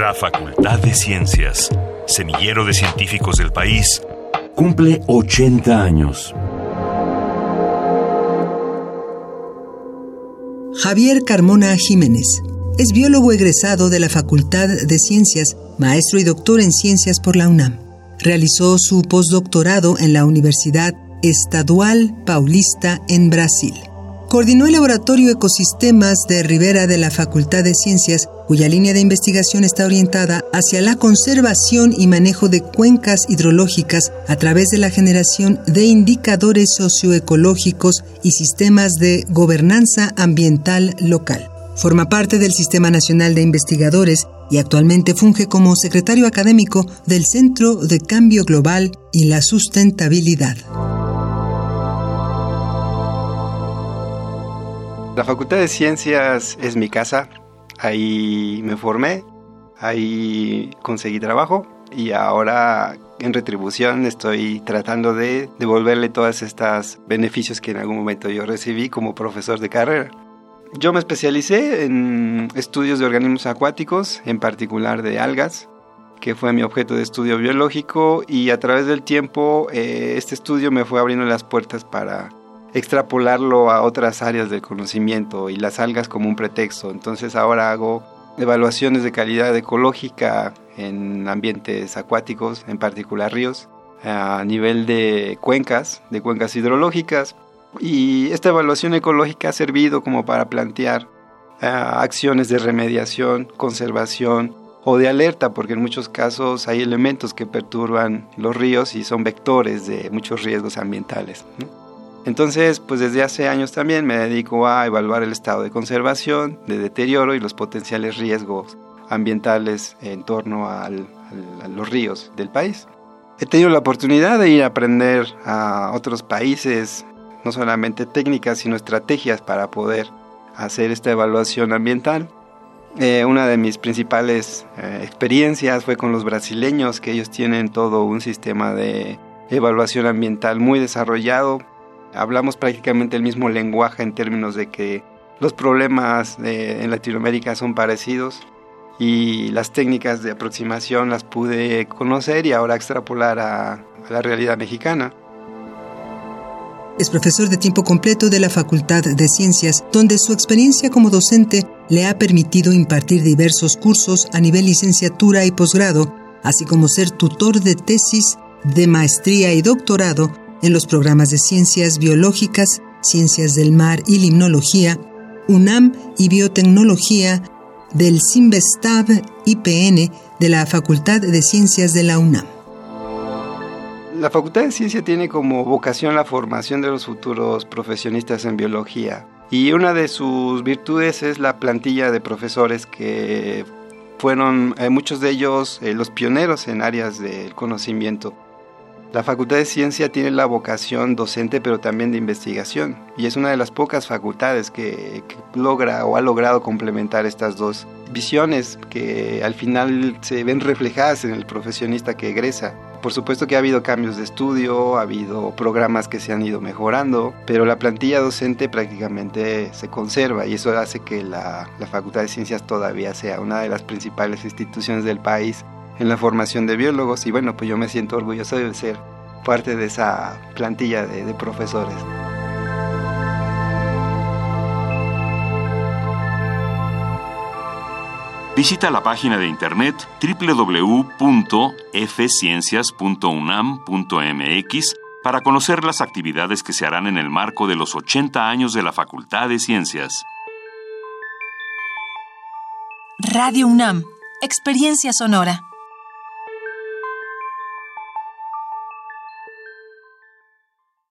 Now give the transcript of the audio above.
La Facultad de Ciencias, semillero de científicos del país, cumple 80 años. Javier Carmona Jiménez es biólogo egresado de la Facultad de Ciencias, maestro y doctor en ciencias por la UNAM. Realizó su postdoctorado en la Universidad Estadual Paulista en Brasil. Coordinó el Laboratorio Ecosistemas de Rivera de la Facultad de Ciencias, cuya línea de investigación está orientada hacia la conservación y manejo de cuencas hidrológicas a través de la generación de indicadores socioecológicos y sistemas de gobernanza ambiental local. Forma parte del Sistema Nacional de Investigadores y actualmente funge como secretario académico del Centro de Cambio Global y la Sustentabilidad. La Facultad de Ciencias es mi casa, ahí me formé, ahí conseguí trabajo y ahora en retribución estoy tratando de devolverle todos estos beneficios que en algún momento yo recibí como profesor de carrera. Yo me especialicé en estudios de organismos acuáticos, en particular de algas, que fue mi objeto de estudio biológico y a través del tiempo eh, este estudio me fue abriendo las puertas para extrapolarlo a otras áreas del conocimiento y las algas como un pretexto. Entonces ahora hago evaluaciones de calidad ecológica en ambientes acuáticos, en particular ríos, a nivel de cuencas, de cuencas hidrológicas. Y esta evaluación ecológica ha servido como para plantear acciones de remediación, conservación o de alerta, porque en muchos casos hay elementos que perturban los ríos y son vectores de muchos riesgos ambientales. Entonces, pues desde hace años también me dedico a evaluar el estado de conservación, de deterioro y los potenciales riesgos ambientales en torno a los ríos del país. He tenido la oportunidad de ir a aprender a otros países, no solamente técnicas, sino estrategias para poder hacer esta evaluación ambiental. Eh, una de mis principales eh, experiencias fue con los brasileños, que ellos tienen todo un sistema de evaluación ambiental muy desarrollado, hablamos prácticamente el mismo lenguaje en términos de que los problemas en Latinoamérica son parecidos y las técnicas de aproximación las pude conocer y ahora extrapolar a, a la realidad mexicana. Es profesor de tiempo completo de la Facultad de Ciencias, donde su experiencia como docente le ha permitido impartir diversos cursos a nivel licenciatura y posgrado, así como ser tutor de tesis de maestría y doctorado en los programas de Ciencias Biológicas, Ciencias del Mar y Limnología, UNAM y Biotecnología del CIMBESTAB IPN de la Facultad de Ciencias de la UNAM. La Facultad de Ciencia tiene como vocación la formación de los futuros profesionistas en biología y una de sus virtudes es la plantilla de profesores que fueron eh, muchos de ellos eh, los pioneros en áreas del conocimiento la Facultad de Ciencia tiene la vocación docente pero también de investigación y es una de las pocas facultades que, logra o ha logrado complementar estas dos visiones que al final se ven reflejadas en el profesionista que egresa. Por supuesto que ha habido cambios de estudio, ha habido programas que se han ido mejorando, pero la plantilla docente prácticamente se conserva y eso hace que la, Facultad de Ciencias todavía sea una de las principales instituciones del país en la formación de biólogos y bueno, pues yo me siento orgulloso de ser parte de esa plantilla de, profesores. Visita la página de internet www.fciencias.unam.mx para conocer las actividades que se harán en el marco de los 80 años de la Facultad de Ciencias. Radio UNAM, Experiencia Sonora.